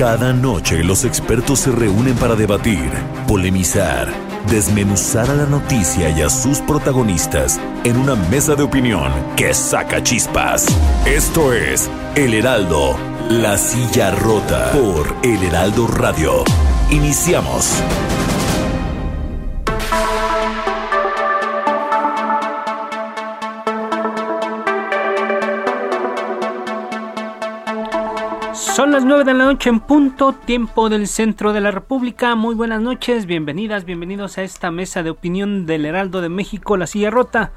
Cada noche los expertos se reúnen para debatir, polemizar, desmenuzar a la noticia y a sus protagonistas en una mesa de opinión que saca chispas. Esto es El Heraldo, la silla rota por El Heraldo Radio. Iniciamos. Son las 9 de la noche en punto, tiempo del centro de la República. Muy buenas noches, bienvenidas, bienvenidos a esta mesa de opinión del Heraldo de México, La Silla Rota.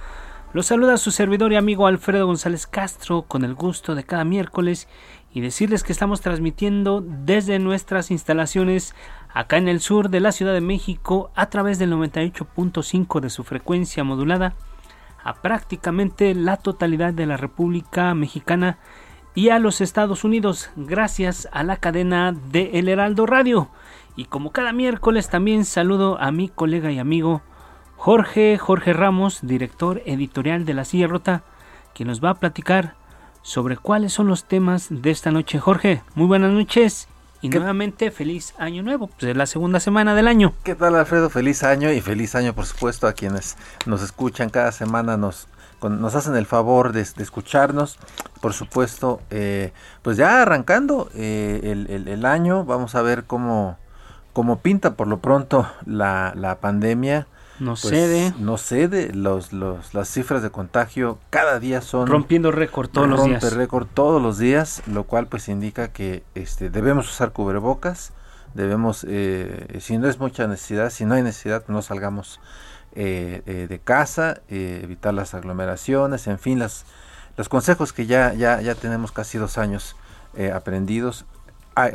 Los saluda su servidor y amigo Alfredo González Castro con el gusto de cada miércoles y decirles que estamos transmitiendo desde nuestras instalaciones acá en el sur de la Ciudad de México a través del 98.5 de su frecuencia modulada a prácticamente la totalidad de la República Mexicana y a los Estados Unidos gracias a la cadena de El Heraldo Radio. Y como cada miércoles también saludo a mi colega y amigo Jorge Jorge Ramos, director editorial de La Silla Rota, que nos va a platicar sobre cuáles son los temas de esta noche. Jorge, muy buenas noches y nuevamente feliz año nuevo, pues es la segunda semana del año. ¿Qué tal Alfredo? Feliz año y feliz año por supuesto a quienes nos escuchan cada semana, nos nos hacen el favor de, escucharnos. Por supuesto, eh, pues ya arrancando eh, el, año, vamos a ver cómo, cómo pinta por lo pronto la, la pandemia. No pues, cede. No cede. Los, los, las cifras de contagio cada día son... Rompiendo récord todos los días. Rompe récord todos los días, lo cual pues indica que este, debemos usar cubrebocas. Debemos, eh, si no es mucha necesidad, si no hay necesidad, no salgamos eh, eh, de casa, eh, evitar las aglomeraciones, en fin, las, los consejos que ya, ya, ya tenemos casi dos años aprendidos,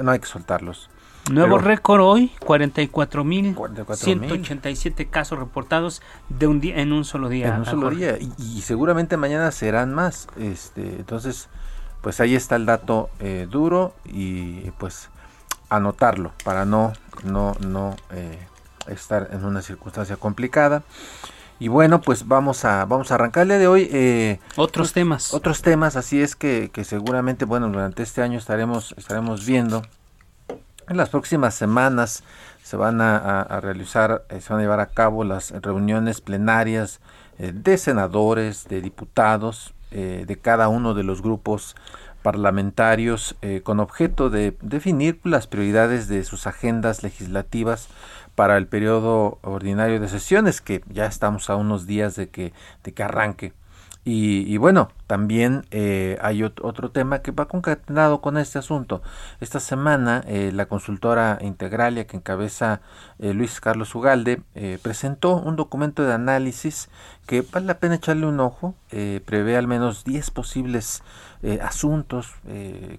no hay que soltarlos. Nuevo récord hoy, 44.187 casos reportados de un día en un solo día. En un solo día y, seguramente mañana serán más. Este, entonces, pues ahí está el dato duro y pues anotarlo para no no no estar en una circunstancia complicada. Y bueno, pues vamos a, vamos a arrancarle de hoy. Eh, otros temas. Otros temas, así es que, que, seguramente, bueno, durante este año estaremos, estaremos viendo. En las próximas semanas se van a, realizar, eh, se van a llevar a cabo las reuniones plenarias eh, de senadores, de diputados, de cada uno de los grupos parlamentarios, con objeto de definir las prioridades de sus agendas legislativas para el periodo ordinario de sesiones, que ya estamos a unos días de que, de que arranque. Y, bueno, también eh, hay otro, tema que va concatenado con este asunto. Esta semana eh, la consultora Integralia que encabeza eh, Luis Carlos Ugalde presentó un documento de análisis que vale la pena echarle un ojo. prevé al menos 10 posibles asuntos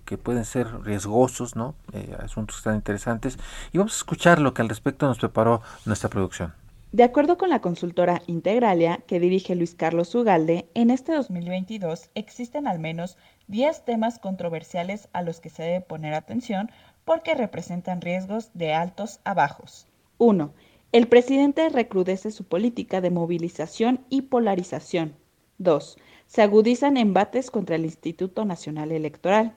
que pueden ser riesgosos, ¿no? asuntos tan interesantes. Y vamos a escuchar lo que al respecto nos preparó nuestra producción. De acuerdo con la consultora Integralia que dirige Luis Carlos Ugalde, en este 2022 existen al menos 10 temas controversiales a los que se debe poner atención porque representan riesgos de altos a bajos. 1. El presidente recrudece su política de movilización y polarización. 2. Se agudizan embates contra el Instituto Nacional Electoral.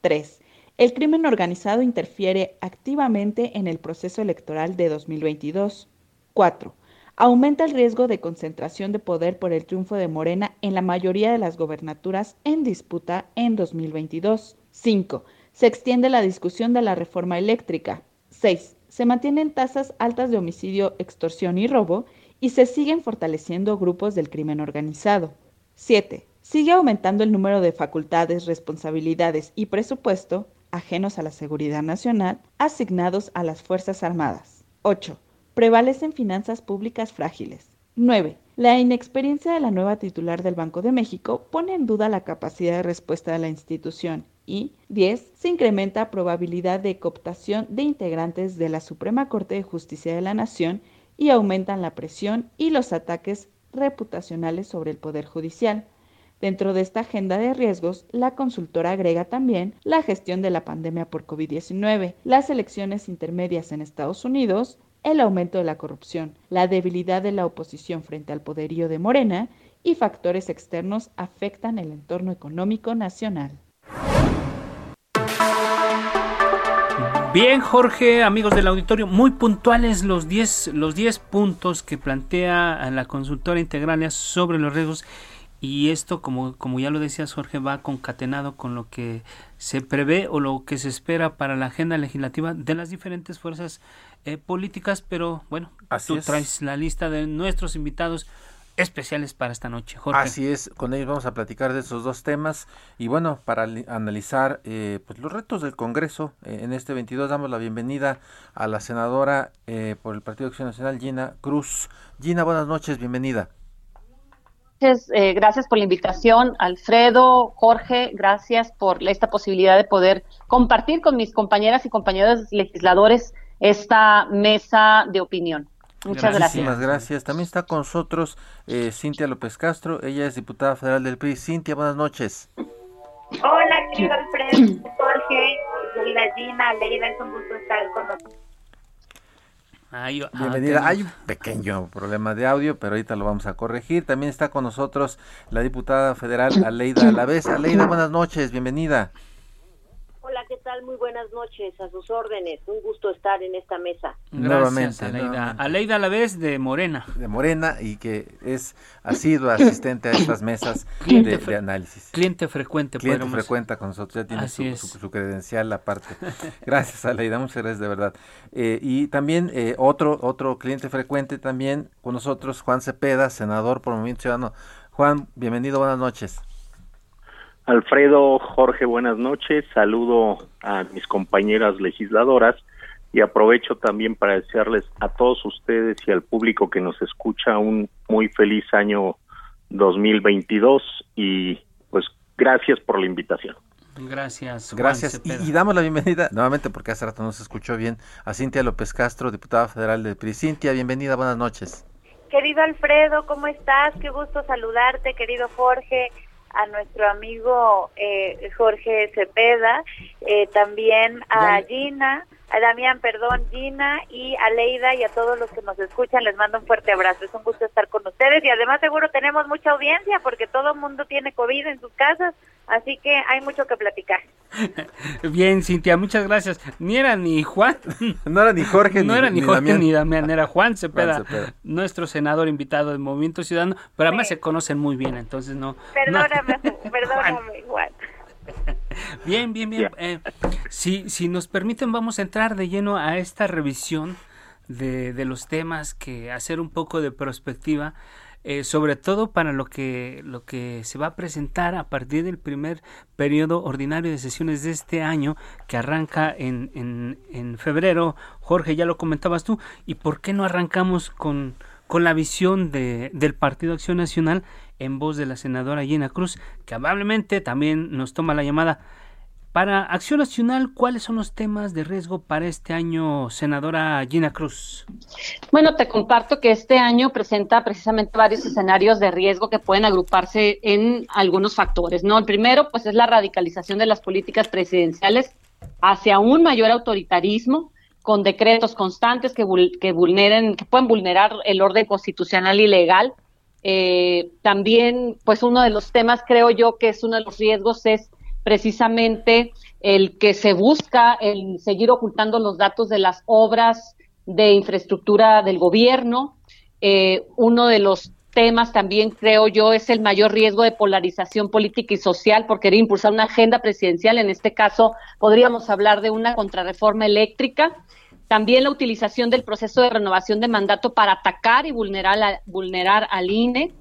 3. El crimen organizado interfiere activamente en el proceso electoral de 2022. 4. Aumenta el riesgo de concentración de poder por el triunfo de Morena en la mayoría de las gobernaturas en disputa en 2022. 5. Se extiende la discusión de la reforma eléctrica. 6. Se mantienen tasas altas de homicidio, extorsión y robo y se siguen fortaleciendo grupos del crimen organizado. 7. Sigue aumentando el número de facultades, responsabilidades y presupuesto ajenos a la seguridad nacional asignados a las Fuerzas Armadas. 8 prevalecen finanzas públicas frágiles. 9. La inexperiencia de la nueva titular del Banco de México pone en duda la capacidad de respuesta de la institución y 10. Se incrementa probabilidad de cooptación de integrantes de la Suprema Corte de Justicia de la Nación y aumentan la presión y los ataques reputacionales sobre el Poder Judicial. Dentro de esta agenda de riesgos, la consultora agrega también la gestión de la pandemia por COVID-19, las elecciones intermedias en Estados Unidos, el aumento de la corrupción, la debilidad de la oposición frente al poderío de Morena y factores externos afectan el entorno económico nacional. Bien, Jorge, amigos del auditorio, muy puntuales los 10 los puntos que plantea la consultora Integralia sobre los riesgos y esto, como, como ya lo decías, Jorge, va concatenado con lo que se prevé o lo que se espera para la agenda legislativa de las diferentes fuerzas eh, políticas, pero bueno, tú traes la lista de nuestros invitados especiales para esta noche. Jorge. Así es, con ellos vamos a platicar de esos dos temas y bueno, para analizar eh, pues los retos del Congreso eh, en este 22 damos la bienvenida a la senadora eh, por el Partido Acción Nacional, Gina Cruz. Gina, buenas noches, bienvenida. Gracias por la invitación, Alfredo, Jorge, gracias por esta posibilidad de poder compartir con mis compañeras y compañeros legisladores esta mesa de opinión. Muchas gracias. Muchísimas gracias. También está con nosotros eh, Cintia López Castro. Ella es diputada federal del PRI. Cintia, buenas noches. Hola, querido Alfredo, Jorge, querida Gina, Leida, es un gusto estar con nosotros. Bienvenida. Hay un pequeño problema de audio, pero ahorita lo vamos a corregir. También está con nosotros la diputada federal Aleida Alavés. Aleida, buenas noches, bienvenida. Muy buenas noches, a sus órdenes. Un gusto estar en esta mesa. Nuevamente, Aleida. Aleida a la vez de Morena. De Morena y que es ha sido asistente a estas mesas de, análisis. Cliente frecuente. Cliente frecuente con nosotros, ya tiene su, credencial aparte. Gracias, Aleida, muchas gracias de verdad. Eh, y también eh, otro, otro cliente frecuente también con nosotros, Juan Cepeda, senador por Movimiento Ciudadano. Juan, bienvenido, buenas noches. Alfredo, Jorge, buenas noches. Saludo a mis compañeras legisladoras y aprovecho también para desearles a todos ustedes y al público que nos escucha un muy feliz año 2022 y pues gracias por la invitación. Gracias. Gracias. Y, damos la bienvenida nuevamente porque hace rato no se escuchó bien a Cintia López Castro, diputada federal del PRI. Cintia, bienvenida, buenas noches. Querido Alfredo, ¿cómo estás? Qué gusto saludarte, querido Jorge a nuestro amigo eh, Jorge Cepeda, eh, también a Gina, a Damián, perdón, Gina y a Leida y a todos los que nos escuchan, les mando un fuerte abrazo. Es un gusto estar con ustedes y además seguro tenemos mucha audiencia porque todo el mundo tiene COVID en sus casas, así que hay mucho que platicar. Bien, Cintia, muchas gracias. Ni era ni Juan. no era ni Jorge, no era ni, Jorge ni Damián, era Juan Cepeda, nuestro senador invitado del Movimiento Ciudadano, pero además se conocen muy bien, entonces no. Perdóname, perdóname, Juan. Bien, bien, bien. Eh, si, si nos permiten, vamos a entrar de lleno a esta revisión de, de los temas, que hacer un poco de perspectiva. Eh, sobre todo para lo que, lo que se va a presentar a partir del primer periodo ordinario de sesiones de este año, que arranca en, en, en febrero. Jorge, ya lo comentabas tú, ¿y por qué no arrancamos con, con la visión de, del Partido Acción Nacional en voz de la senadora Gina Cruz, que amablemente también nos toma la llamada. Para Acción Nacional, ¿cuáles son los temas de riesgo para este año, senadora Gina Cruz? Bueno, te comparto que este año presenta precisamente varios escenarios de riesgo que pueden agruparse en algunos factores, ¿no? El primero, pues, es la radicalización de las políticas presidenciales hacia un mayor autoritarismo, con decretos constantes que, que vulneren, que pueden vulnerar el orden constitucional y legal, eh, también, pues uno de los temas, creo yo, que es uno de los riesgos es precisamente el que se busca el seguir ocultando los datos de las obras de infraestructura del gobierno. Eh, uno de los temas también, creo yo, es el mayor riesgo de polarización política y social por querer impulsar una agenda presidencial. En este caso, podríamos hablar de una contrarreforma eléctrica también la utilización del proceso de renovación de mandato para atacar y vulnerar, vulnerar al INE.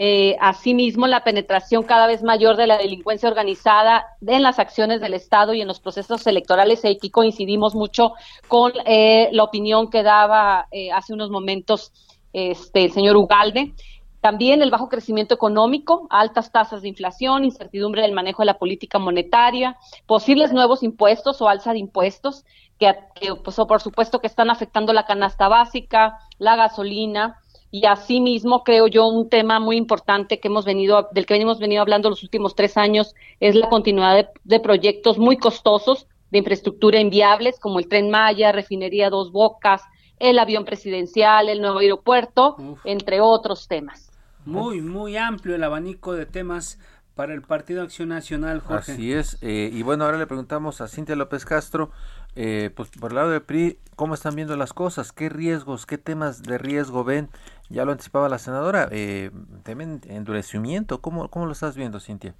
Eh, asimismo, la penetración cada vez mayor de la delincuencia organizada en las acciones del Estado y en los procesos electorales. Y aquí coincidimos mucho con eh, la opinión que daba eh, hace unos momentos este, el señor Ugalde. También el bajo crecimiento económico, altas tasas de inflación, incertidumbre del manejo de la política monetaria, posibles nuevos impuestos o alza de impuestos, que, pues, por supuesto que están afectando la canasta básica, la gasolina, y asimismo creo yo un tema muy importante que hemos venido del que venimos venido hablando los últimos tres años es la continuidad de, proyectos muy costosos de infraestructura inviables como el tren Maya, refinería Dos Bocas, el avión presidencial, el nuevo aeropuerto, entre otros temas. Muy muy amplio el abanico de temas para el Partido Acción Nacional, Jorge. Así es. Eh, y bueno, ahora le preguntamos a Cintia López Castro, eh, pues por el lado de PRI, ¿cómo están viendo las cosas? ¿Qué riesgos, qué temas de riesgo ven? Ya lo anticipaba la senadora, eh, temen endurecimiento. ¿Cómo, ¿Cómo lo estás viendo, Cintia?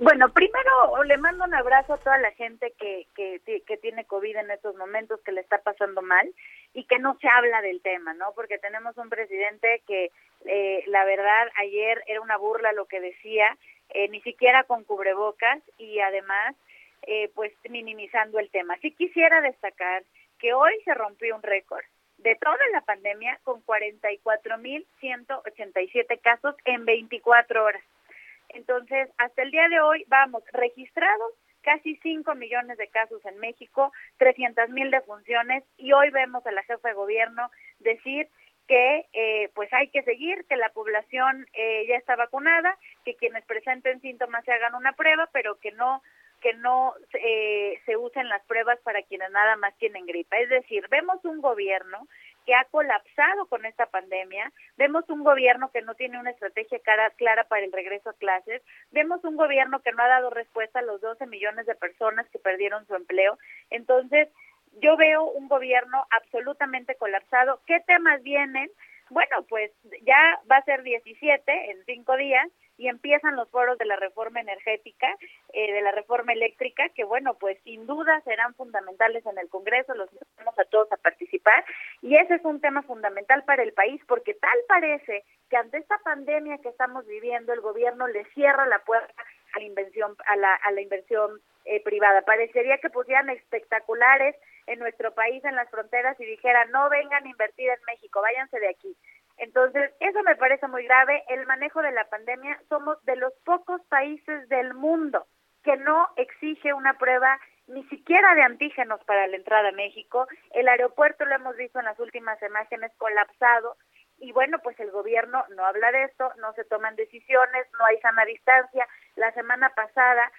Bueno, primero le mando un abrazo a toda la gente que, que, que, tiene COVID en estos momentos, que le está pasando mal y que no se habla del tema, ¿no? Porque tenemos un presidente que, eh, la verdad, ayer era una burla lo que decía, eh, ni siquiera con cubrebocas y además, eh, pues minimizando el tema. Sí quisiera destacar que hoy se rompió un récord de toda la pandemia con 44.187 casos en 24 horas. Entonces, hasta el día de hoy vamos registrados casi 5 millones de casos en México, 300 mil defunciones y hoy vemos a la jefa de gobierno decir que eh, pues hay que seguir, que la población eh, ya está vacunada, que quienes presenten síntomas se hagan una prueba, pero que no que no eh, se usen las pruebas para quienes nada más tienen gripa. Es decir, vemos un gobierno que ha colapsado con esta pandemia, vemos un gobierno que no tiene una estrategia clara, clara para el regreso a clases, vemos un gobierno que no ha dado respuesta a los 12 millones de personas que perdieron su empleo. Entonces, yo veo un gobierno absolutamente colapsado. ¿Qué temas vienen? Bueno, pues ya va a ser 17 en cinco días y empiezan los foros de la reforma energética, eh, de la reforma eléctrica, que bueno, pues sin duda serán fundamentales en el Congreso, los invitamos a todos a participar, y ese es un tema fundamental para el país, porque tal parece que ante esta pandemia que estamos viviendo, el gobierno le cierra la puerta a la inversión, a la, inversión eh, privada. Parecería que pusieran espectaculares en nuestro país, en las fronteras, y dijeran, no vengan a invertir en México, váyanse de aquí. Entonces, eso me parece muy grave. El manejo de la pandemia, somos de los pocos países del mundo que no exige una prueba ni siquiera de antígenos para la entrada a México. El aeropuerto, lo hemos visto en las últimas imágenes, colapsado. Y bueno, pues el gobierno no habla de esto, no se toman decisiones, no hay sana distancia. La semana pasada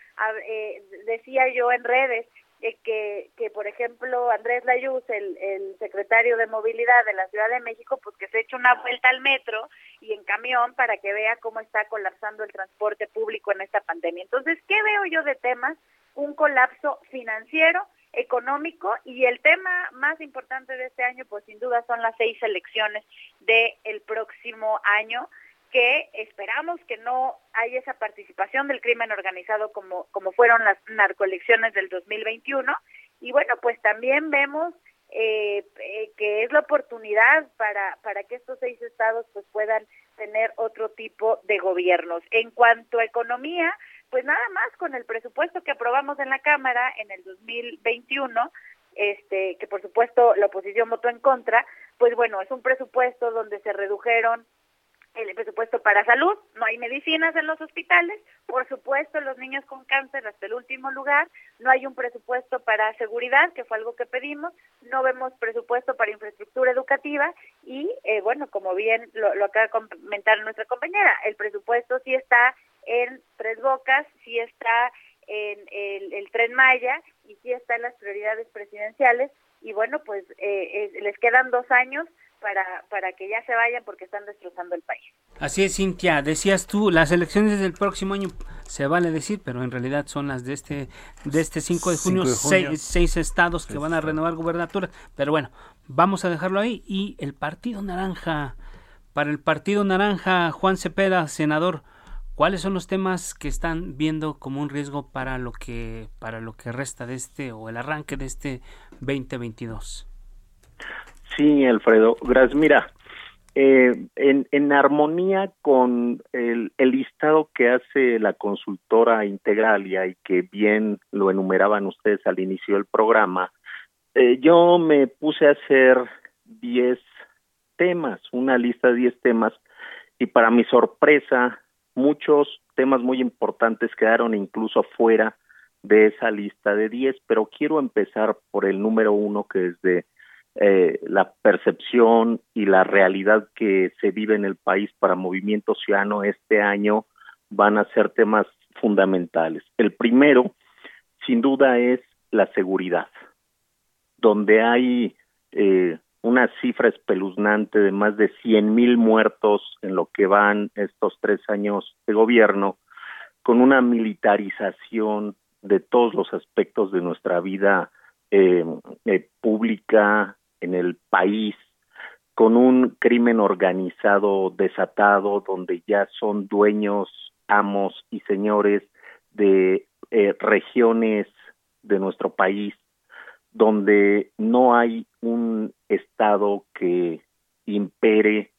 eh, decía yo en redes eh, que, que, por ejemplo, Andrés Layuz, el, el secretario de Movilidad de la Ciudad de México, pues que se eche una vuelta al metro y en camión para que vea cómo está colapsando el transporte público en esta pandemia. Entonces, ¿qué veo yo de temas? Un colapso financiero, económico y el tema más importante de este año, pues sin duda son las seis elecciones del próximo año que esperamos que no haya esa participación del crimen organizado como, como fueron las narcoelecciones del 2021. Y bueno, pues también vemos eh, eh, que es la oportunidad para, para que estos seis estados pues puedan tener otro tipo de gobiernos. En cuanto a economía, pues nada más con el presupuesto que aprobamos en la Cámara en el 2021, este, que por supuesto la oposición votó en contra, pues bueno, es un presupuesto donde se redujeron el presupuesto para salud, no hay medicinas en los hospitales, por supuesto los niños con cáncer hasta el último lugar, no hay un presupuesto para seguridad, que fue algo que pedimos, no vemos presupuesto para infraestructura educativa y eh, bueno, como bien lo, lo acaba de comentar nuestra compañera, el presupuesto sí está en Tres Bocas, sí está en el, tren Maya y sí está en las prioridades presidenciales y bueno, pues eh, eh, les quedan dos años para, para que ya se vayan porque están destrozando el país. Así es, Cintia. Decías tú, las elecciones del próximo año se vale decir, pero en realidad son las de este de este 5 de junio, Seis, estados que van a renovar gubernaturas. Pero bueno, vamos a dejarlo ahí. Y el Partido Naranja, para el Partido Naranja, Juan Cepeda, senador, ¿cuáles son los temas que están viendo como un riesgo para lo que para lo que resta de este o el arranque de este 2022? Sí, Alfredo. Gracias. Mira, eh, en, en, armonía con el, el, listado que hace la consultora Integralia y que bien lo enumeraban ustedes al inicio del programa, eh, yo me puse a hacer 10 temas, una lista de 10 temas y para mi sorpresa, muchos temas muy importantes quedaron incluso fuera de esa lista de 10, pero quiero empezar por el número uno, que es de eh, la percepción y la realidad que se vive en el país para Movimiento Ciudadano este año van a ser temas fundamentales. El primero, sin duda, es la seguridad, donde hay eh, una cifra espeluznante de más de 100 mil muertos en lo que van estos tres años de gobierno, con una militarización de todos los aspectos de nuestra vida eh, eh, pública en el país, con un crimen organizado desatado, donde ya son dueños, amos y señores de eh, regiones de nuestro país donde no hay un Estado que impere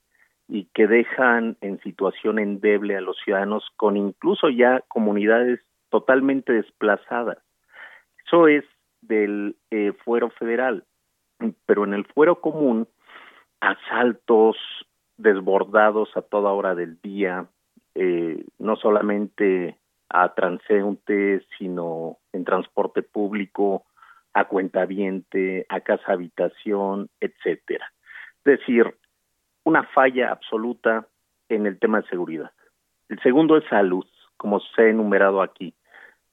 y que dejan en situación endeble a los ciudadanos con incluso ya comunidades totalmente desplazadas. Eso es del eh, fuero federal, pero en el fuero común, asaltos desbordados a toda hora del día, eh, no solamente a transeúntes, sino en transporte público, a cuentaviente, a casa habitación, etcétera. Es decir, una falla absoluta en el tema de seguridad. El segundo es salud, como se ha enumerado aquí.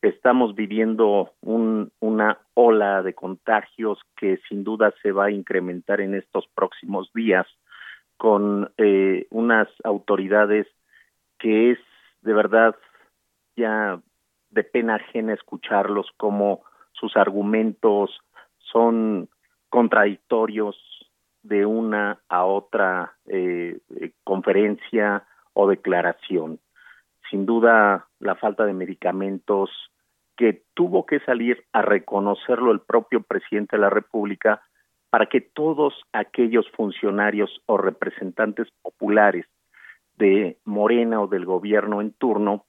Estamos viviendo un, una ola de contagios que sin duda se va a incrementar en estos próximos días con eh, unas autoridades que es de verdad ya de pena ajena escucharlos como sus argumentos son contradictorios de una a otra eh, eh, conferencia o declaración. Sin duda, la falta de medicamentos que tuvo que salir a reconocerlo el propio presidente de la República para que todos aquellos funcionarios o representantes populares de Morena o del gobierno en turno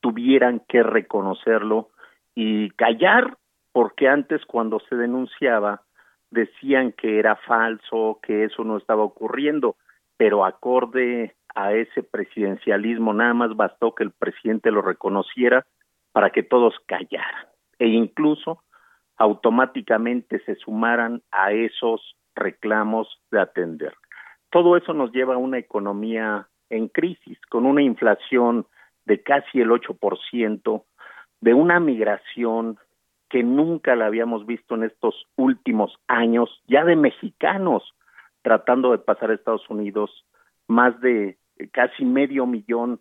tuvieran que reconocerlo y callar porque antes cuando se denunciaba decían que era falso, que eso no estaba ocurriendo, pero acorde a ese presidencialismo nada más bastó que el presidente lo reconociera para que todos callaran e incluso automáticamente se sumaran a esos reclamos de atender. Todo eso nos lleva a una economía en crisis, con una inflación de casi el 8%, de una migración que nunca la habíamos visto en estos últimos años, ya de mexicanos tratando de pasar a Estados Unidos, más de casi medio millón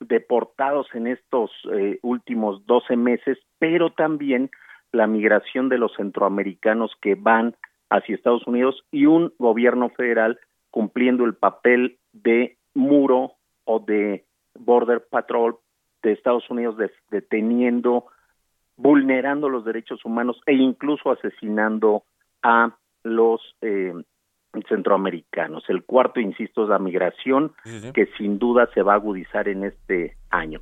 deportados en estos eh, últimos 12 meses, pero también la migración de los centroamericanos que van hacia Estados Unidos y un gobierno federal cumpliendo el papel de muro o de border patrol de Estados Unidos deteniendo vulnerando los derechos humanos e incluso asesinando a los eh, centroamericanos. El cuarto, insisto, es la migración, que sin duda se va a agudizar en este año.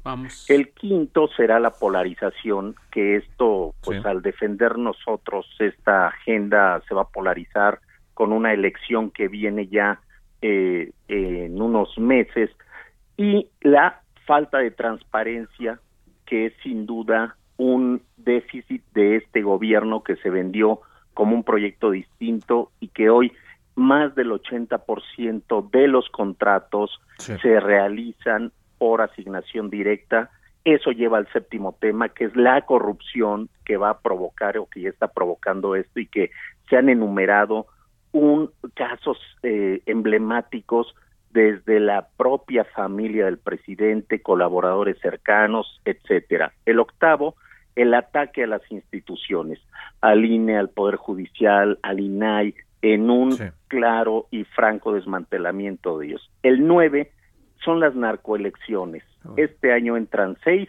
El quinto será la polarización, que esto, pues al defender nosotros esta agenda se va a polarizar con una elección que viene ya eh, en unos meses y la falta de transparencia que es sin duda un déficit de este gobierno que se vendió como un proyecto distinto y que hoy más del 80% de los contratos se realizan por asignación directa. Eso lleva al séptimo tema, que es la corrupción que va a provocar o que ya está provocando esto y que se han enumerado un casos eh, emblemáticos desde la propia familia del presidente, colaboradores cercanos, etcétera. El octavo el ataque a las instituciones, al INE, al Poder Judicial, al INAI, en un claro y franco desmantelamiento de ellos. El nueve son las narcoelecciones. Oh. Este año entran seis,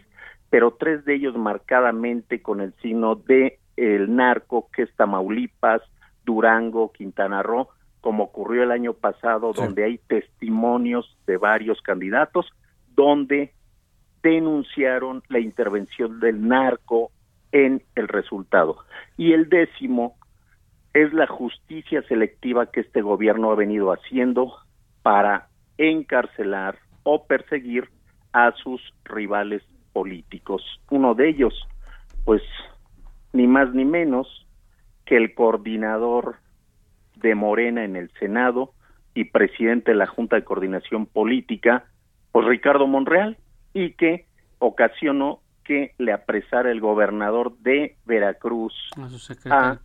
pero tres de ellos marcadamente con el signo de el narco, que es Tamaulipas, Durango, Quintana Roo, como ocurrió el año pasado, donde hay testimonios de varios candidatos, donde denunciaron la intervención del narco en el resultado. Y el décimo es la justicia selectiva que este gobierno ha venido haciendo para encarcelar o perseguir a sus rivales políticos. Uno de ellos, pues, ni más ni menos que el coordinador de Morena en el Senado y presidente de la Junta de Coordinación Política, pues Ricardo Monreal, y que ocasionó que le apresara el gobernador de Veracruz a,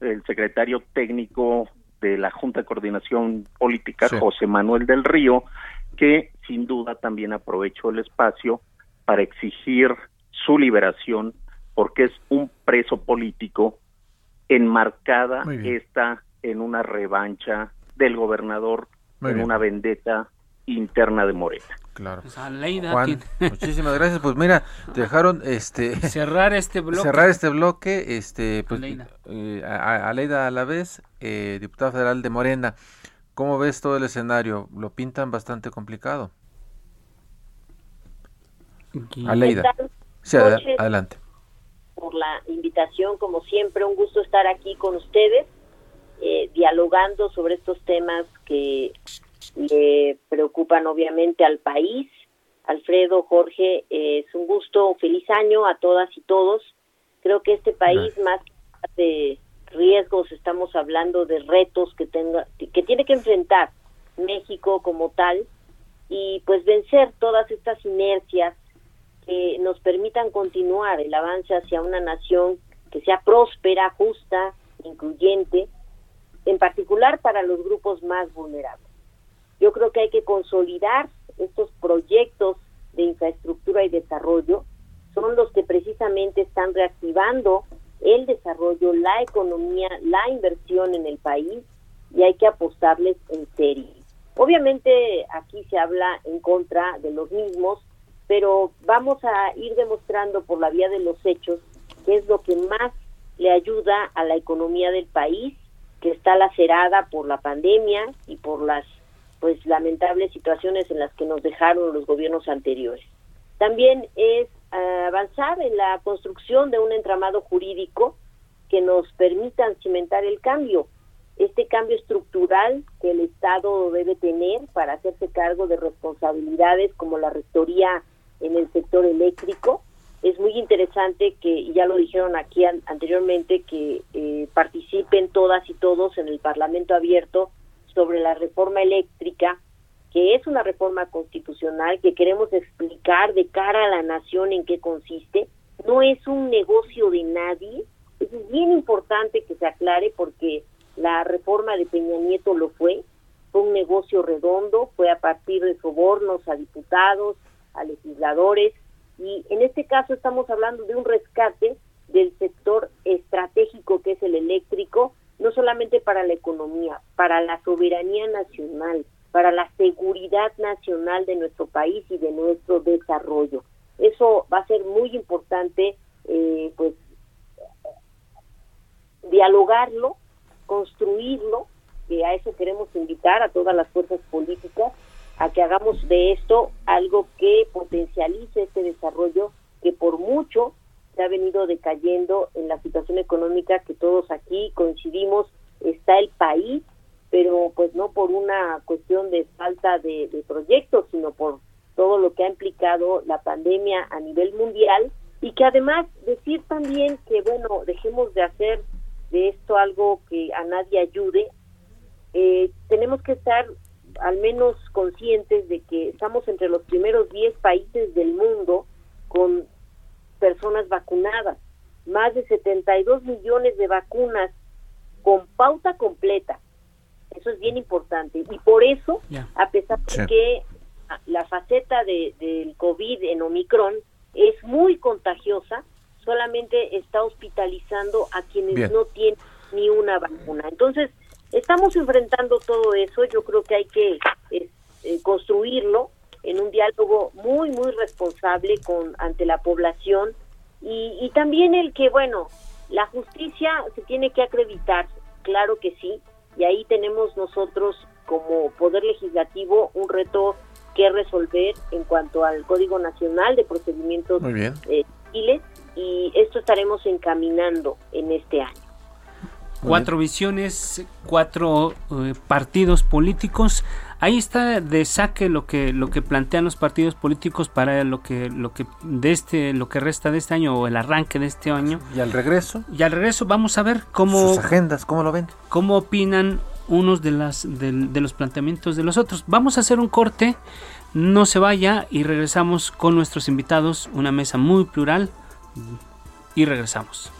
el secretario técnico de la Junta de Coordinación Política, José Manuel del Río, que sin duda también aprovechó el espacio para exigir su liberación porque es un preso político enmarcada está en una revancha del gobernador en una vendetta interna de Morena. Claro. Pues Juan, muchísimas gracias. Pues mira, te dejaron este cerrar este bloque. Cerrar este bloque, este pues eh, a, Aleida a la vez, eh, diputada federal de Morena. ¿Cómo ves todo el escenario? Lo pintan bastante complicado. Aleida. Sí, adelante. Por la invitación, como siempre, un gusto estar aquí con ustedes, eh, dialogando sobre estos temas que le preocupan obviamente al país. Alfredo, Jorge, eh, es un gusto, feliz año a todas y todos. Creo que este país, más de riesgos, estamos hablando de retos que, tenga, que tiene que enfrentar México como tal y pues vencer todas estas inercias que nos permitan continuar el avance hacia una nación que sea próspera, justa, incluyente, en particular para los grupos más vulnerables. Yo creo que hay que consolidar estos proyectos de infraestructura y desarrollo, son los que precisamente están reactivando el desarrollo, la economía, la inversión en el país y hay que apostarles en serio. Obviamente aquí se habla en contra de los mismos, pero vamos a ir demostrando por la vía de los hechos qué es lo que más le ayuda a la economía del país, que está lacerada por la pandemia y por las pues lamentables situaciones en las que nos dejaron los gobiernos anteriores. También es eh, avanzar en la construcción de un entramado jurídico que nos permitan cimentar el cambio, este cambio estructural que el Estado debe tener para hacerse cargo de responsabilidades como la rectoría en el sector eléctrico. Es muy interesante que, y ya lo dijeron aquí anteriormente, que eh, participen todas y todos en el Parlamento abierto sobre la reforma eléctrica, que es una reforma constitucional que queremos explicar de cara a la nación en qué consiste. No es un negocio de nadie. es bien importante que se aclare porque la reforma de Peña Nieto lo fue. Fue un negocio redondo, fue a partir de sobornos a diputados, a legisladores, y en este caso estamos hablando de un rescate del sector estratégico que es el eléctrico, no solamente para la economía, para la soberanía nacional, para la seguridad nacional de nuestro país y de nuestro desarrollo. Eso va a ser muy importante, eh, pues, dialogarlo, construirlo, que a eso queremos invitar a todas las fuerzas políticas, a que hagamos de esto algo que potencialice este desarrollo que por mucho ha venido decayendo en la situación económica que todos aquí coincidimos, está el país, pero pues no por una cuestión de falta de, proyectos, sino por todo lo que ha implicado la pandemia a nivel mundial. Y que además decir también que bueno, dejemos de hacer de esto algo que a nadie ayude, eh, tenemos que estar al menos conscientes de que estamos entre los primeros 10 países del mundo con personas vacunadas, más de 72 millones de vacunas con pauta completa. Eso es bien importante. Y por eso, a pesar de que la faceta de, del COVID en Omicron es muy contagiosa, solamente está hospitalizando a quienes no tienen ni una vacuna. Entonces, estamos enfrentando todo eso. Yo creo que hay que eh, construirlo en un diálogo muy, muy responsable con ante la población. Y, y también el que, bueno, la justicia se tiene que acreditar, claro que sí, y ahí tenemos nosotros como Poder Legislativo un reto que resolver en cuanto al Código Nacional de Procedimientos eh, Civiles y esto estaremos encaminando en este año. Cuatro visiones, cuatro eh, partidos políticos ahí está de saque lo que lo que plantean los partidos políticos para lo que lo que de este lo que resta de este año o el arranque de este año. Y al regreso. Y al regreso vamos a ver cómo sus agendas, cómo lo ven. Cómo opinan unos de las de los planteamientos de los otros. Vamos a hacer un corte. No se vaya y regresamos con nuestros invitados, una mesa muy plural y regresamos.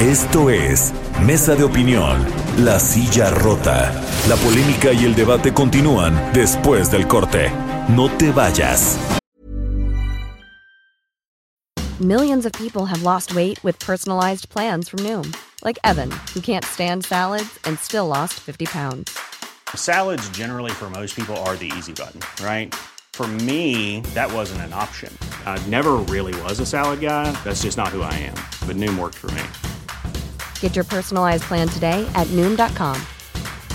Esto es Mesa de Opinión, La Silla Rota. La polémica y el debate continúan después del corte. No te vayas. Millions of people have lost weight with personalized plans from Noom, like Evan, who can't stand salads and still lost 50 pounds. Salads generally for most people are the easy button, right? For me, that wasn't an option. I never really was a salad guy. That's just not who I am. But Noom worked for me. Get your personalized plan today at noom.com.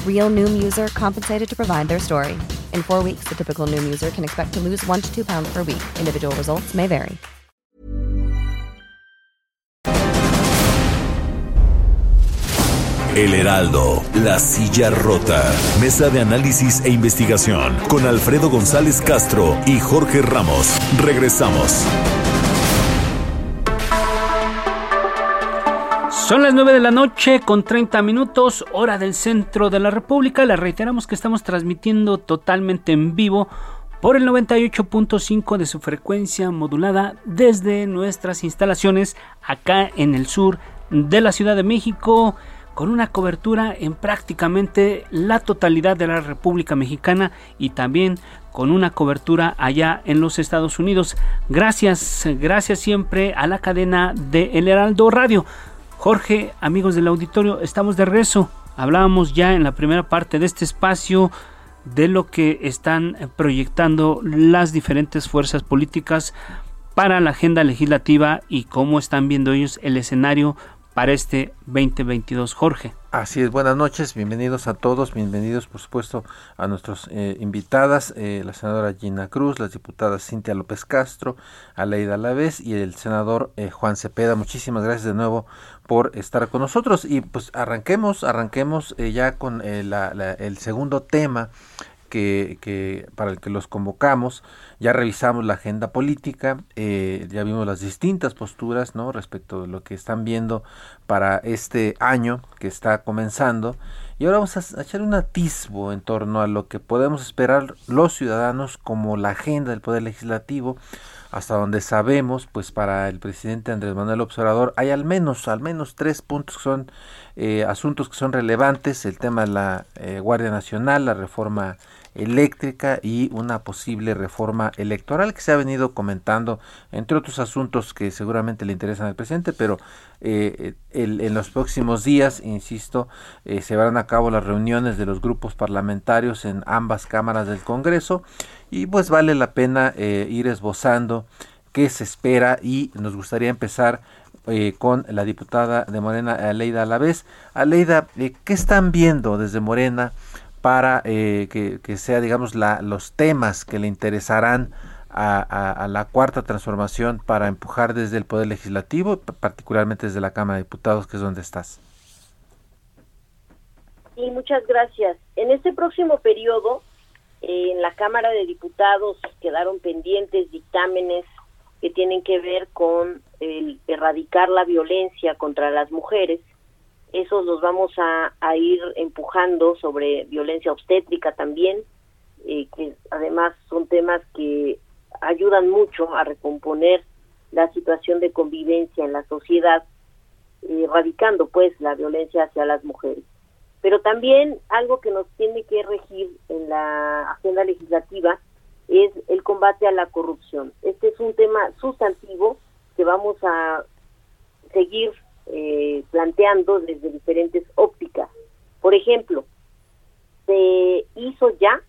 Real noom user compensated to provide their story. In four weeks, the typical noom user can expect to lose one to two pounds per week. Individual results may vary. El Heraldo, La Silla Rota. Mesa de análisis e investigación con Alfredo González Castro y Jorge Ramos. Regresamos. Son las 9 de la noche con 30 minutos, hora del centro de la República. Les reiteramos que estamos transmitiendo totalmente en vivo por el 98.5 de su frecuencia modulada desde nuestras instalaciones acá en el sur de la Ciudad de México con una cobertura en prácticamente la totalidad de la República Mexicana y también con una cobertura allá en los Estados Unidos. Gracias, gracias siempre a la cadena de El Heraldo Radio. Jorge, amigos del auditorio, estamos de regreso. Hablábamos ya en la primera parte de este espacio de lo que están proyectando las diferentes fuerzas políticas para la agenda legislativa y cómo están viendo ellos el escenario para este 2022. Jorge. Así es, buenas noches, bienvenidos a todos, bienvenidos por supuesto a nuestras eh, invitadas, eh, la senadora Gina Cruz, las diputadas Cintia López Castro, Aleida Lavés y el senador eh, Juan Cepeda. Muchísimas gracias de nuevo por estar con nosotros y pues arranquemos, arranquemos ya con el segundo tema que, que, para el que los convocamos. Ya revisamos la agenda política, eh, ya vimos las distintas posturas ¿no? respecto de lo que están viendo para este año que está comenzando. Y ahora vamos a echar un atisbo en torno a lo que podemos esperar los ciudadanos como la agenda del Poder Legislativo. Hasta donde sabemos, pues para el presidente Andrés Manuel Observador hay al menos, al menos tres puntos que son eh, asuntos que son relevantes. El tema de la eh, Guardia Nacional, la reforma eléctrica y una posible reforma electoral que se ha venido comentando, entre otros asuntos que seguramente le interesan al presidente, pero eh, en los próximos días, insisto, eh, se van a cabo las reuniones de los grupos parlamentarios en ambas cámaras del Congreso y pues vale la pena eh, ir esbozando qué se espera y nos gustaría empezar con la diputada de Morena, Aleida Alavés. Aleida, ¿qué están viendo desde Morena para eh, que, sea, digamos, la, los temas que le interesarán a, la cuarta transformación para empujar desde el Poder Legislativo, particularmente desde la Cámara de Diputados, que es donde estás. Sí, muchas gracias. En este próximo periodo, eh, en la Cámara de Diputados quedaron pendientes dictámenes que tienen que ver con el erradicar la violencia contra las mujeres esos los vamos a, ir empujando sobre violencia obstétrica también, eh, que además son temas que ayudan mucho a recomponer la situación de convivencia en la sociedad, erradicando pues la violencia hacia las mujeres. Pero también algo que nos tiene que regir en la agenda legislativa es el combate a la corrupción. Este es un tema sustantivo que vamos a seguir eh, planteando desde diferentes ópticas. Por ejemplo, se hizo ya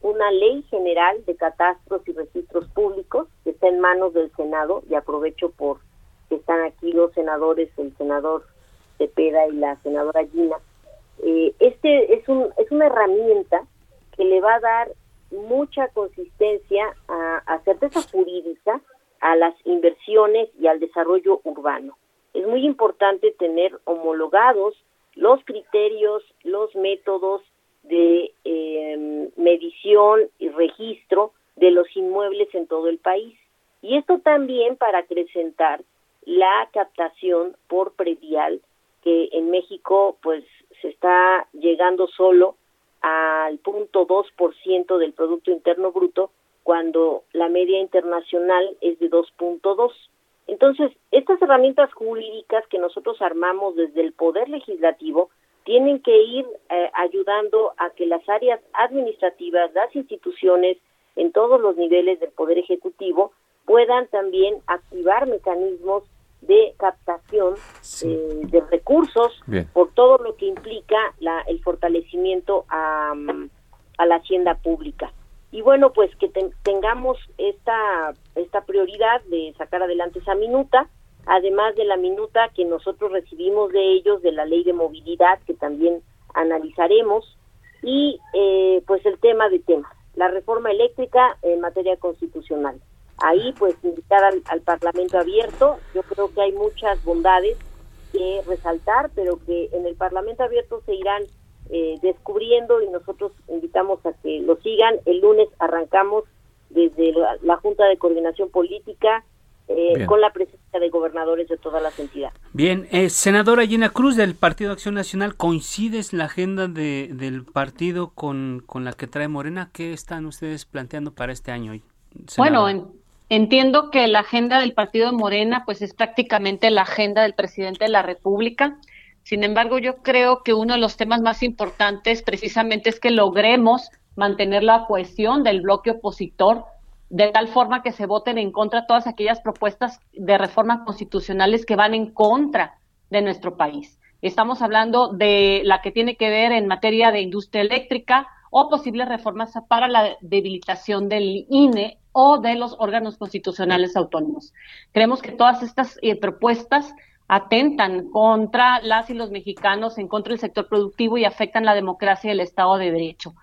una ley general de catastros y registros públicos que está en manos del Senado y aprovecho por que están aquí los senadores, el senador Cepeda y la senadora Gina. Eh, este es, un, es una herramienta que le va a dar mucha consistencia, a, a certeza jurídica a las inversiones y al desarrollo urbano. Es muy importante tener homologados los criterios, los métodos de em, medición y registro de los inmuebles en todo el país. Y esto también para acrecentar la captación por predial que en México pues se está llegando solo al punto 2% del Producto Interno Bruto cuando la media internacional es de 2.2. Entonces, estas herramientas jurídicas que nosotros armamos desde el Poder Legislativo tienen que ir eh, ayudando a que las áreas administrativas, las instituciones en todos los niveles del Poder Ejecutivo puedan también activar mecanismos de captación eh, de recursos por todo lo que implica la, el fortalecimiento a, a la hacienda pública. Y bueno pues que tengamos esta esta prioridad de sacar adelante esa minuta además de la minuta que nosotros recibimos de ellos de la ley de movilidad que también analizaremos y eh, pues el tema de temas la reforma eléctrica en materia constitucional ahí pues invitar al, al parlamento abierto yo creo que hay muchas bondades que resaltar pero que en el parlamento abierto se irán eh, descubriendo y nosotros invitamos a que lo sigan. El lunes arrancamos desde la, Junta de Coordinación Política eh, con la presencia de gobernadores de todas las entidades. Bien, eh, senadora Gina Cruz del Partido Acción Nacional, ¿coincides la agenda de, del partido con, con la que trae Morena? ¿Qué están ustedes planteando para este año? Bueno, entiendo que la agenda del partido de Morena pues es prácticamente la agenda del presidente de la República. Sin embargo, yo creo que uno de los temas más importantes precisamente es que logremos mantener la cohesión del bloque opositor de tal forma que se voten en contra todas aquellas propuestas de reformas constitucionales que van en contra de nuestro país. Estamos hablando de la que tiene que ver en materia de industria eléctrica o posibles reformas para la debilitación del INE o de los órganos constitucionales autónomos. Creemos que todas estas eh, propuestas atentan contra las y los mexicanos, en contra del sector productivo y afectan la democracia y el Estado de Derecho.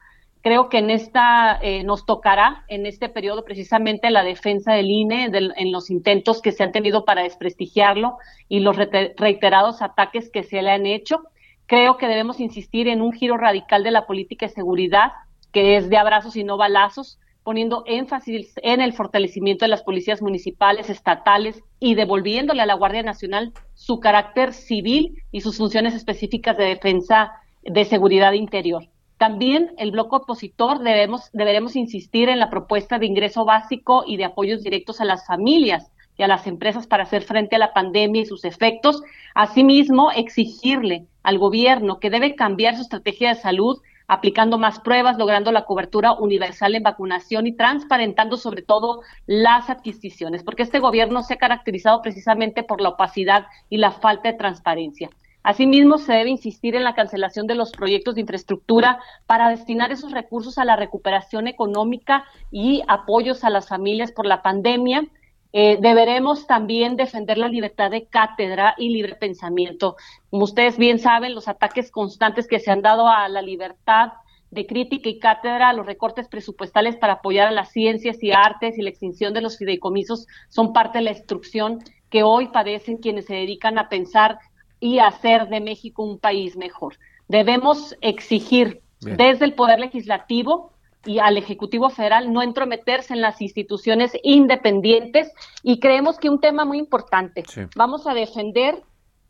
Creo que en esta eh, nos tocará en este periodo precisamente la defensa del INE en los intentos que se han tenido para desprestigiarlo y los reiterados ataques que se le han hecho. Creo que debemos insistir en un giro radical de la política de seguridad que es de abrazos y no balazos, poniendo énfasis en el fortalecimiento de las policías municipales, estatales y devolviéndole a la Guardia Nacional su carácter civil y sus funciones específicas de defensa de seguridad interior. También el bloque opositor debemos, deberemos insistir en la propuesta de ingreso básico y de apoyos directos a las familias y a las empresas para hacer frente a la pandemia y sus efectos. Asimismo, exigirle al gobierno que debe cambiar su estrategia de salud aplicando más pruebas, logrando la cobertura universal en vacunación y transparentando sobre todo las adquisiciones, porque este gobierno se ha caracterizado precisamente por la opacidad y la falta de transparencia. Asimismo, se debe insistir en la cancelación de los proyectos de infraestructura para destinar esos recursos a la recuperación económica y apoyos a las familias por la pandemia eh, deberemos también defender la libertad de cátedra y libre pensamiento. Como ustedes bien saben, los ataques constantes que se han dado a la libertad de crítica y cátedra, los recortes presupuestales para apoyar a las ciencias y artes y la extinción de los fideicomisos son parte de la instrucción que hoy padecen quienes se dedican a pensar y hacer de México un país mejor. Debemos exigir desde el Poder Legislativo y al Ejecutivo Federal no entrometerse en las instituciones independientes y creemos que un tema muy importante, vamos a defender,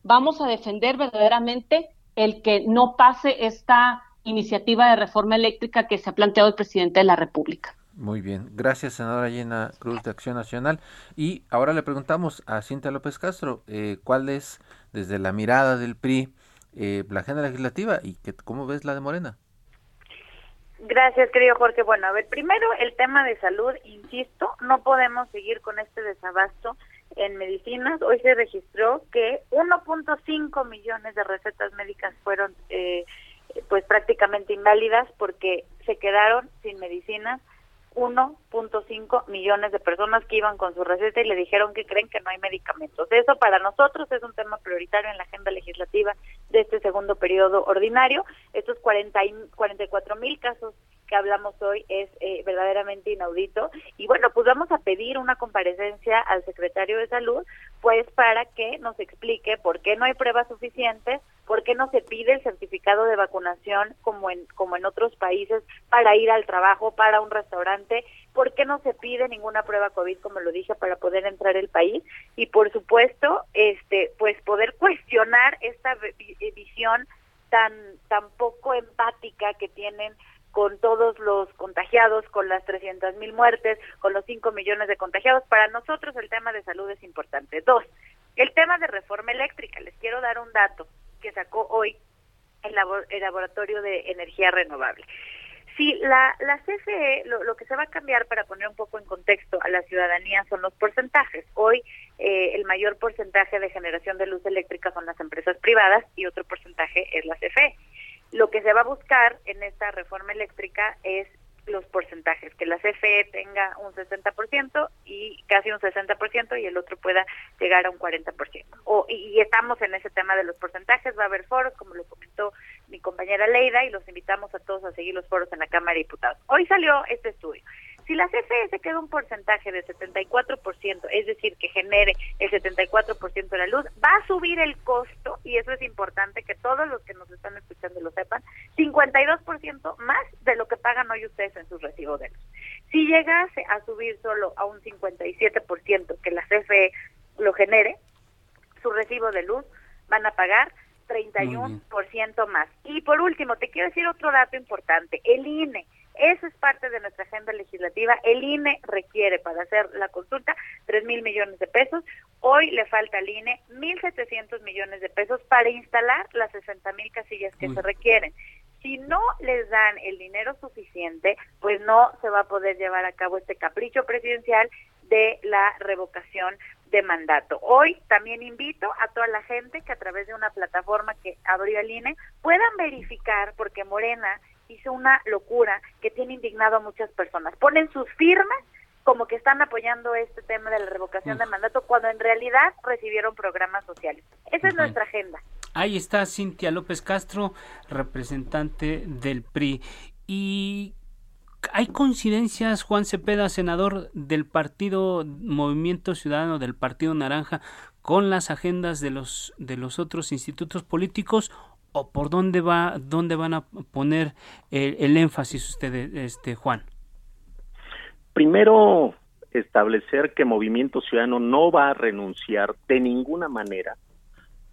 vamos a defender verdaderamente el que no pase esta iniciativa de reforma eléctrica que se ha planteado el presidente de la República. Muy bien, gracias senadora Llena Cruz de Acción Nacional. Y ahora le preguntamos a Cintia López Castro, eh, ¿cuál es desde la mirada del PRI eh, la agenda legislativa y que, cómo ves la de Morena? Gracias, querido Jorge. Bueno, a ver, primero el tema de salud, insisto, no podemos seguir con este desabasto en medicinas. Hoy se registró que 1.5 millones de recetas médicas fueron eh, pues prácticamente inválidas porque se quedaron sin medicinas 1.5 millones de personas que iban con su receta y le dijeron que creen que no hay medicamentos. Eso para nosotros es un tema prioritario en la agenda legislativa de este segundo periodo ordinario. Estos 40 y 44 mil casos que hablamos hoy es eh, verdaderamente inaudito. Y bueno, pues vamos a pedir una comparecencia al secretario de Salud, pues para que nos explique por qué no hay pruebas suficientes, por qué no se pide el certificado de vacunación como en, como en otros países para ir al trabajo, para un restaurante, por qué no se pide ninguna prueba COVID, como lo dije, para poder entrar al país. Y por supuesto, este, pues poder cuestionar esta visión tan, tan poco empática que tienen con todos los contagiados, con las 300 mil muertes, con los 5 millones de contagiados. Para nosotros el tema de salud es importante. Dos, el tema de reforma eléctrica. Les quiero dar un dato que sacó hoy el, el Laboratorio de Energía Renovable. Sí, la, la CFE, lo, que se va a cambiar para poner un poco en contexto a la ciudadanía son los porcentajes. Hoy eh, el mayor porcentaje de generación de luz eléctrica son las empresas privadas y otro porcentaje es la CFE. Lo que se va a buscar en esta reforma eléctrica es los porcentajes, que la CFE tenga un 60% y casi un 60% y el otro pueda llegar a un 40%. O, y, estamos en ese tema de los porcentajes, va a haber foros, como lo comentó mi compañera Leida, y los invitamos a todos a seguir los foros en la Cámara de Diputados. Hoy salió este estudio. Si la CFE se queda un porcentaje de 74%, es decir, que genere el 74% de la luz, va a subir el costo, y eso es importante que todos los que nos están escuchando lo sepan, 52% más de lo que pagan hoy ustedes en sus recibos de luz. Si llegase a subir solo a un 57% que la CFE lo genere, su recibo de luz van a pagar 31% más. Y por último, te quiero decir otro dato importante. El INE eso es parte de nuestra agenda legislativa. El INE requiere para hacer la consulta 3 mil millones de pesos. Hoy le falta al INE 1.700 millones de pesos para instalar las 60 mil casillas que se requieren. Si no les dan el dinero suficiente, pues no se va a poder llevar a cabo este capricho presidencial de la revocación de mandato. Hoy también invito a toda la gente que a través de una plataforma que abrió el INE puedan verificar, porque Morena hizo una locura que tiene indignado a muchas personas. Ponen sus firmas como que están apoyando este tema de la revocación de mandato cuando en realidad recibieron programas sociales. Esa es nuestra agenda. Ahí está Cintia López Castro, representante del PRI. Y hay coincidencias, Juan Cepeda, senador del partido Movimiento Ciudadano del Partido Naranja, con las agendas de los de los otros institutos políticos o por dónde va dónde van a poner el, énfasis ustedes este Juan primero establecer que Movimiento Ciudadano no va a renunciar de ninguna manera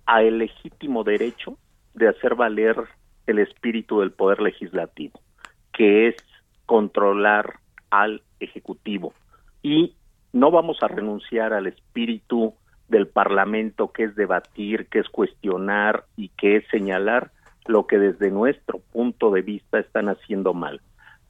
al legítimo derecho de hacer valer el espíritu del poder legislativo que es controlar al ejecutivo. Y no vamos a renunciar al espíritu del Parlamento, que es debatir, que es cuestionar y que es señalar lo que desde nuestro punto de vista están haciendo mal.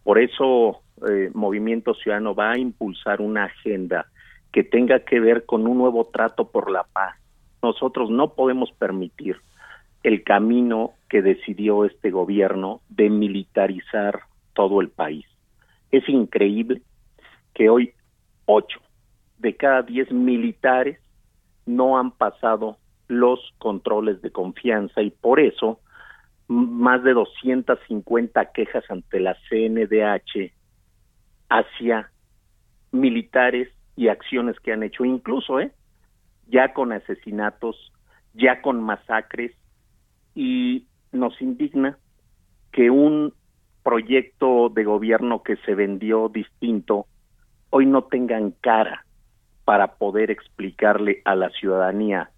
Por eso eh, Movimiento Ciudadano va a impulsar una agenda que tenga que ver con un nuevo trato por la paz. Nosotros no podemos permitir el camino que decidió este gobierno de militarizar todo el país. Es increíble que hoy ocho de cada diez militares no han pasado los controles de confianza y por eso más de 250 quejas ante la CNDH hacia militares y acciones que han hecho, incluso, ¿eh? Ya con asesinatos, ya con masacres, y nos indigna que un proyecto de gobierno que se vendió distinto hoy no tengan cara para poder explicarle a la ciudadanía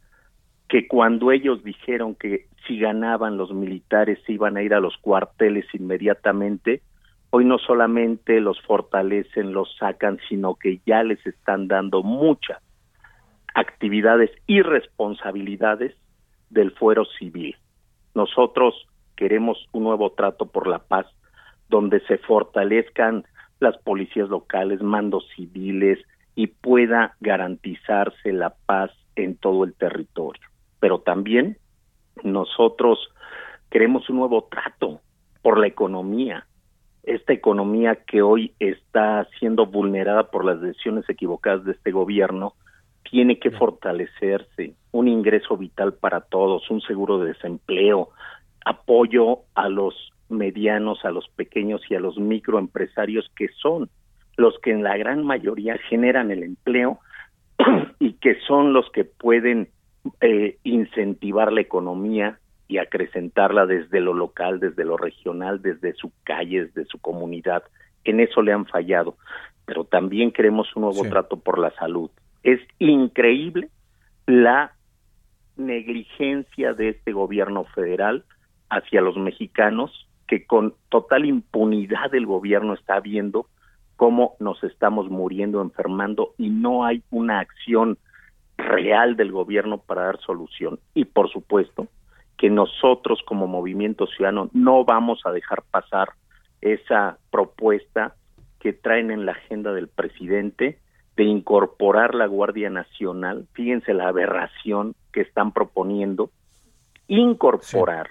que cuando ellos dijeron que si ganaban los militares iban a ir a los cuarteles inmediatamente, hoy no solamente los fortalecen, los sacan, sino que ya les están dando muchas actividades y responsabilidades del fuero civil. Nosotros queremos un nuevo trato por la paz donde se fortalezcan las policías locales, mandos civiles, y pueda garantizarse la paz en todo el territorio. Pero también nosotros queremos un nuevo trato por la economía, esta economía que hoy está siendo vulnerada por las decisiones equivocadas de este gobierno, tiene que fortalecerse, un ingreso vital para todos, un seguro de desempleo, apoyo a los medianos, a los pequeños y a los microempresarios que son los que en la gran mayoría generan el empleo y que son los que pueden eh, incentivar la economía y acrecentarla desde lo local, desde lo regional, desde su calle, desde su comunidad. En eso le han fallado, pero también queremos un nuevo trato por la salud. Es increíble la negligencia de este gobierno federal hacia los mexicanos, que con total impunidad el gobierno está viendo cómo nos estamos muriendo, enfermando y no hay una acción real del gobierno para dar solución. Y por supuesto que nosotros como movimiento ciudadano no vamos a dejar pasar esa propuesta que traen en la agenda del presidente de incorporar la Guardia Nacional. Fíjense la aberración que están proponiendo, incorporar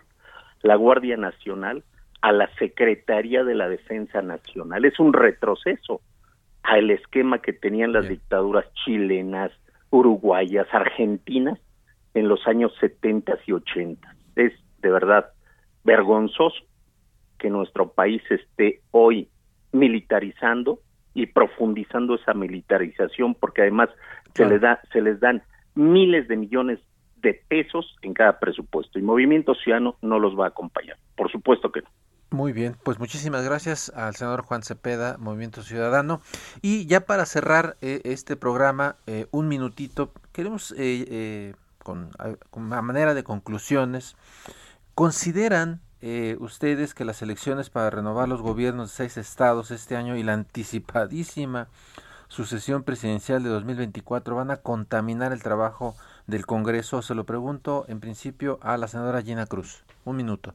la Guardia Nacional a la Secretaría de la Defensa Nacional. Es un retroceso al esquema que tenían las dictaduras chilenas, uruguayas, argentinas en los años 70 y 80. Es de verdad vergonzoso que nuestro país esté hoy militarizando y profundizando esa militarización porque además se les da se les dan miles de millones de pesos en cada presupuesto y Movimiento Ciudadano no los va a acompañar. Por supuesto que no. Muy bien, pues muchísimas gracias al senador Juan Cepeda, Movimiento Ciudadano. Y ya para cerrar eh, este programa, eh, un minutito, queremos, eh, con, con una manera de conclusiones, ¿consideran ustedes que las elecciones para renovar los gobiernos de seis estados este año y la anticipadísima sucesión presidencial de 2024 van a contaminar el trabajo del Congreso? Se lo pregunto en principio a la senadora Gina Cruz. Un minuto.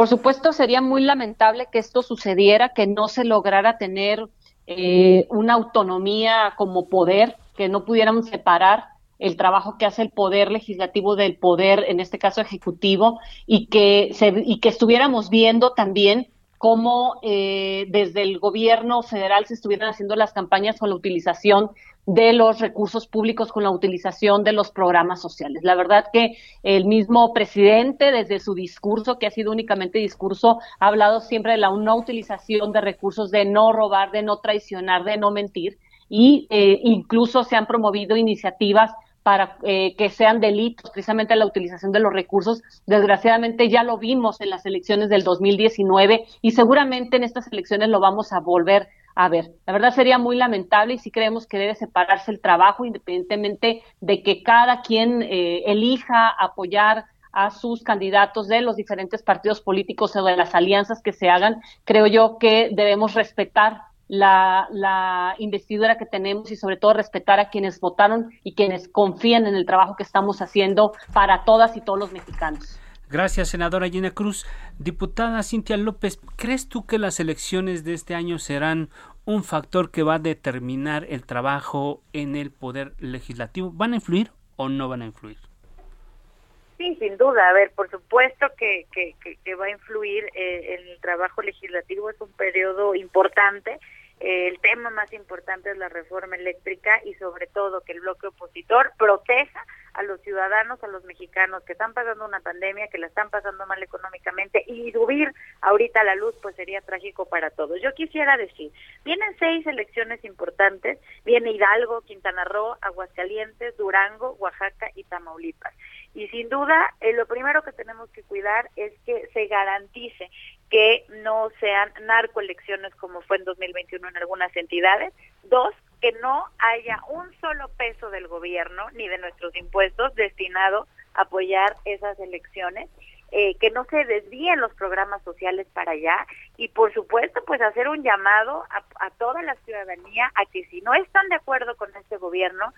Por supuesto, sería muy lamentable que esto sucediera, que no se lograra tener eh, una autonomía como poder, que no pudiéramos separar el trabajo que hace el poder legislativo del poder, en este caso ejecutivo, y que, se, y que estuviéramos viendo también cómo eh, desde el gobierno federal se estuvieran haciendo las campañas con la utilización de los recursos públicos, con la utilización de los programas sociales. La verdad que el mismo presidente, desde su discurso, que ha sido únicamente discurso, ha hablado siempre de la no utilización de recursos, de no robar, de no traicionar, de no mentir, y eh, incluso se han promovido iniciativas para eh, que sean delitos, precisamente la utilización de los recursos. Desgraciadamente ya lo vimos en las elecciones del 2019 y seguramente en estas elecciones lo vamos a volver a ver. La verdad sería muy lamentable y sí creemos que debe separarse el trabajo independientemente de que cada quien eh, elija apoyar a sus candidatos de los diferentes partidos políticos o de las alianzas que se hagan. Creo yo que debemos respetar la, investidura que tenemos y sobre todo respetar a quienes votaron y quienes confían en el trabajo que estamos haciendo para todas y todos los mexicanos. Gracias, senadora Gina Cruz. Diputada Cintia López, ¿crees tú que las elecciones de este año serán un factor que va a determinar el trabajo en el poder legislativo? ¿Van a influir o no van a influir? Sí, sin duda. A ver, por supuesto que, que, va a influir eh, en el trabajo legislativo. Es un periodo importante el tema más importante es la reforma eléctrica y sobre todo que el bloque opositor proteja a los ciudadanos, a los mexicanos que están pasando una pandemia, que la están pasando mal económicamente y subir ahorita la luz pues sería trágico para todos. Yo quisiera decir, vienen seis elecciones importantes, viene Hidalgo, Quintana Roo, Aguascalientes, Durango, Oaxaca y Tamaulipas. Y sin duda, eh, lo primero que tenemos que cuidar es que se garantice que no sean narcoelecciones como fue en 2021 en algunas entidades. Dos, que no haya un solo peso del gobierno ni de nuestros impuestos destinado a apoyar esas elecciones. Eh, que no se desvíen los programas sociales para allá y por supuesto pues hacer un llamado a, a toda la ciudadanía a que si no están de acuerdo con este gobierno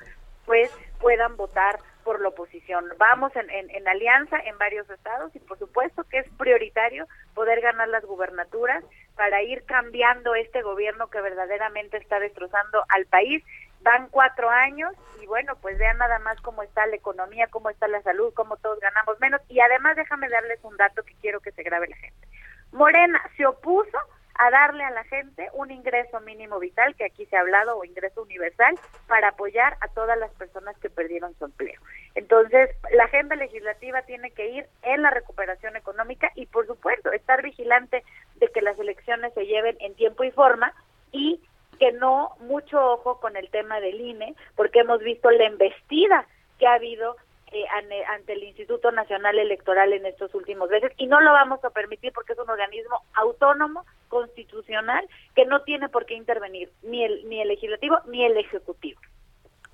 pues puedan votar por la oposición. Vamos en, en, alianza en varios estados y por supuesto que es prioritario poder ganar las gubernaturas para ir cambiando este gobierno que verdaderamente está destrozando al país. Van cuatro años y bueno, pues vean nada más cómo está la economía, cómo está la salud, cómo todos ganamos menos. Y además déjame darles un dato que quiero que se grabe la gente. Morena se opuso a darle a la gente un ingreso mínimo vital, que aquí se ha hablado, o ingreso universal, para apoyar a todas las personas que perdieron su empleo. Entonces, la agenda legislativa tiene que ir en la recuperación económica y, por supuesto, estar vigilante de que las elecciones se lleven en tiempo y forma y que no mucho ojo con el tema del INE, porque hemos visto la embestida que ha habido eh, ante el Instituto Nacional Electoral en estos últimos meses y no lo vamos a permitir porque es un organismo autónomo, constitucional, que no tiene por qué intervenir ni el, ni el legislativo ni el ejecutivo.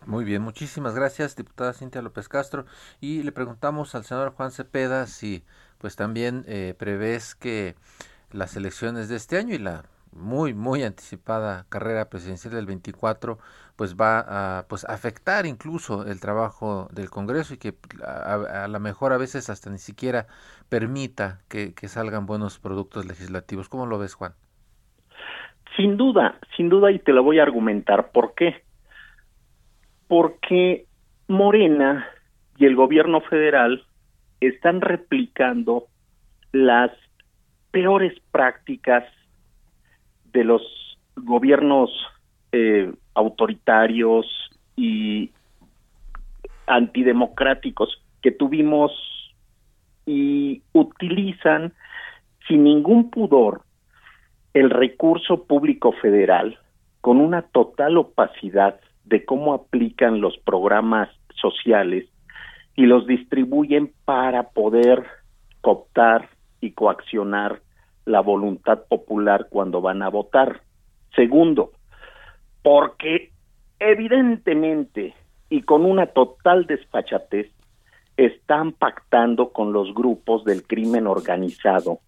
Muy bien, muchísimas gracias, diputada Cintia López Castro. Y le preguntamos al senador Juan Cepeda si pues también eh, prevés que las elecciones de este año y la muy muy anticipada carrera presidencial del 24 pues va a pues afectar incluso el trabajo del Congreso y que a, lo mejor a veces hasta ni siquiera permita que, que salgan buenos productos legislativos. ¿Cómo lo ves, Juan? Sin duda, sin duda y te lo voy a argumentar. ¿Por qué? Porque Morena y el gobierno federal están replicando las peores prácticas de los gobiernos eh, autoritarios y antidemocráticos que tuvimos y utilizan sin ningún pudor el recurso público federal con una total opacidad de cómo aplican los programas sociales y los distribuyen para poder cooptar y coaccionar la voluntad popular cuando van a votar. Segundo, porque evidentemente y con una total desfachatez están pactando con los grupos del crimen organizado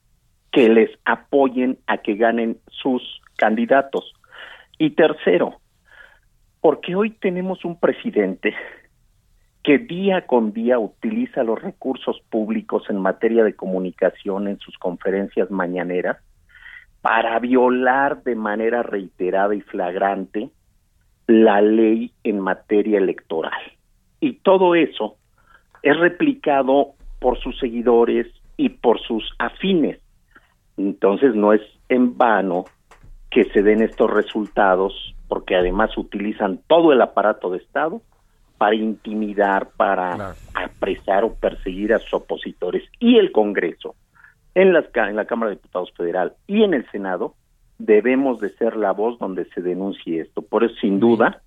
que les apoyen a que ganen sus candidatos. Y tercero, porque hoy tenemos un presidente que día con día utiliza los recursos públicos en materia de comunicación en sus conferencias mañaneras para violar de manera reiterada y flagrante la ley en materia electoral. Y todo eso es replicado por sus seguidores y por sus afines. Entonces no es en vano que se den estos resultados porque además utilizan todo el aparato de Estado para intimidar, para apresar o perseguir a sus opositores. Y el Congreso, en, las, en la Cámara de Diputados Federal y en el Senado, debemos de ser la voz donde se denuncie esto. Por eso, sin duda,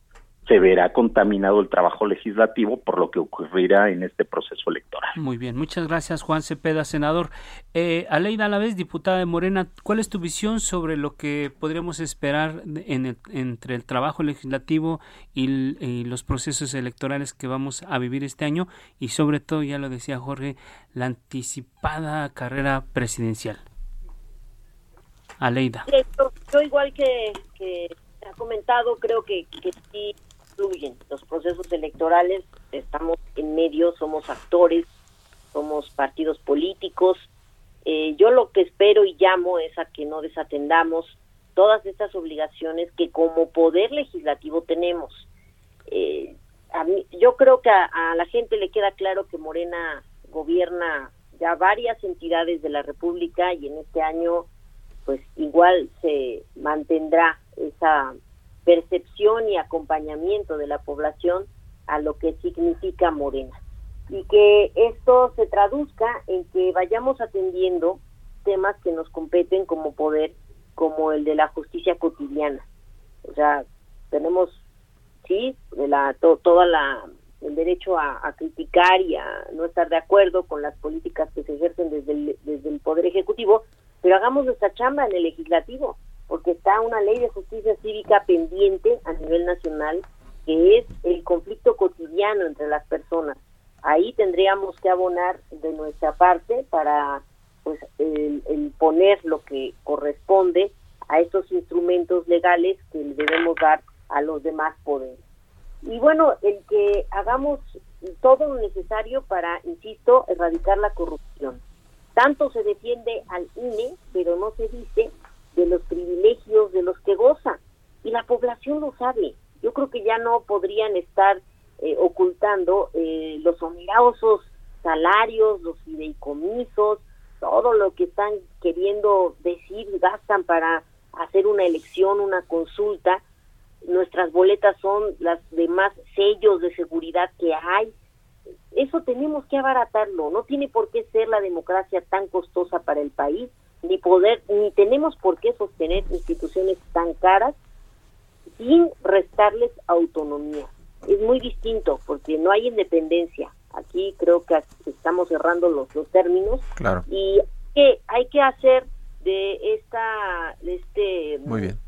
se verá contaminado el trabajo legislativo por lo que ocurrirá en este proceso electoral. Muy bien, muchas gracias Juan Cepeda, senador. Eh, Aleida vez diputada de Morena, ¿cuál es tu visión sobre lo que podríamos esperar en entre el trabajo legislativo y, los procesos electorales que vamos a vivir este año? Y sobre todo, ya lo decía Jorge, la anticipada carrera presidencial. Aleida. Yo, igual que, que ha comentado, creo que, que sí los procesos electorales, estamos en medio, somos actores, somos partidos políticos. Eh, yo lo que espero y llamo es a que no desatendamos todas estas obligaciones que como poder legislativo tenemos. Eh, a mí, yo creo que a, la gente le queda claro que Morena gobierna ya varias entidades de la República y en este año pues igual se mantendrá esa percepción y acompañamiento de la población a lo que significa Morena. Y que esto se traduzca en que vayamos atendiendo temas que nos competen como poder, como el de la justicia cotidiana. O sea, tenemos, sí, de la, toda la el derecho a, a, criticar y a no estar de acuerdo con las políticas que se ejercen desde el, desde el Poder Ejecutivo, pero hagamos nuestra chamba en el Legislativo porque está una ley de justicia cívica pendiente a nivel nacional, que es el conflicto cotidiano entre las personas. Ahí tendríamos que abonar de nuestra parte para pues el, poner lo que corresponde a estos instrumentos legales que le debemos dar a los demás poderes. Y bueno, el que hagamos todo lo necesario para, insisto, erradicar la corrupción. Tanto se defiende al INE, pero no se dice de los privilegios de los que goza. Y la población lo sabe. Yo creo que ya no podrían estar eh, ocultando eh, los onerosos salarios, los fideicomisos, todo lo que están queriendo decir, gastan para hacer una elección, una consulta. Nuestras boletas son las demás sellos de seguridad que hay. Eso tenemos que abaratarlo. No tiene por qué ser la democracia tan costosa para el país, ni poder, ni tenemos por qué sostener instituciones tan caras sin restarles autonomía. Es muy distinto porque no hay independencia. Aquí creo que estamos cerrando los, los términos claro. y que hay que hacer de esta de este Muy bien.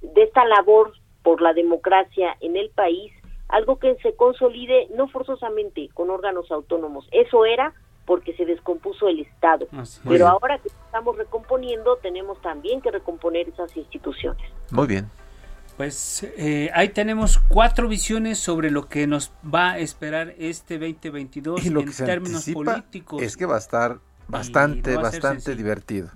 de esta labor por la democracia en el país algo que se consolide no forzosamente con órganos autónomos. Eso era porque se descompuso el Estado. Pero ahora que estamos recomponiendo, tenemos también que recomponer esas instituciones. Muy bien. Pues eh, ahí tenemos cuatro visiones sobre lo que nos va a esperar este 2022 y lo en que se términos políticos. Es que va a estar bastante, no bastante sencillo. divertido.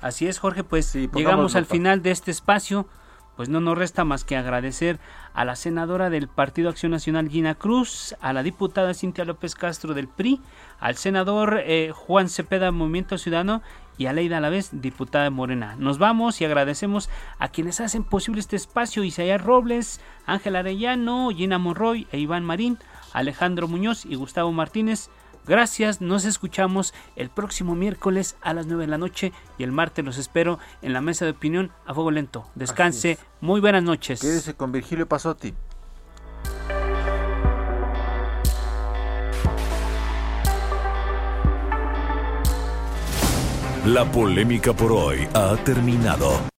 Así es, Jorge, pues Sí, llegamos al final de este espacio. Pues no nos resta más que agradecer a la senadora del Partido Acción Nacional Gina Cruz, a la diputada Cintia López Castro del PRI, al senador eh, Juan Cepeda Movimiento Ciudadano y a Leida Alavés, diputada de Morena. Nos vamos y agradecemos a quienes hacen posible este espacio, Isaías Robles, Ángel Arellano, Gina Monroy e Iván Marín, Alejandro Muñoz y Gustavo Martínez. Gracias, nos escuchamos el próximo miércoles a las 9 de la noche y el martes los espero en la mesa de opinión a fuego lento. Descanse, es. muy buenas noches. Quédese con Virgilio Pasotti. La polémica por hoy ha terminado.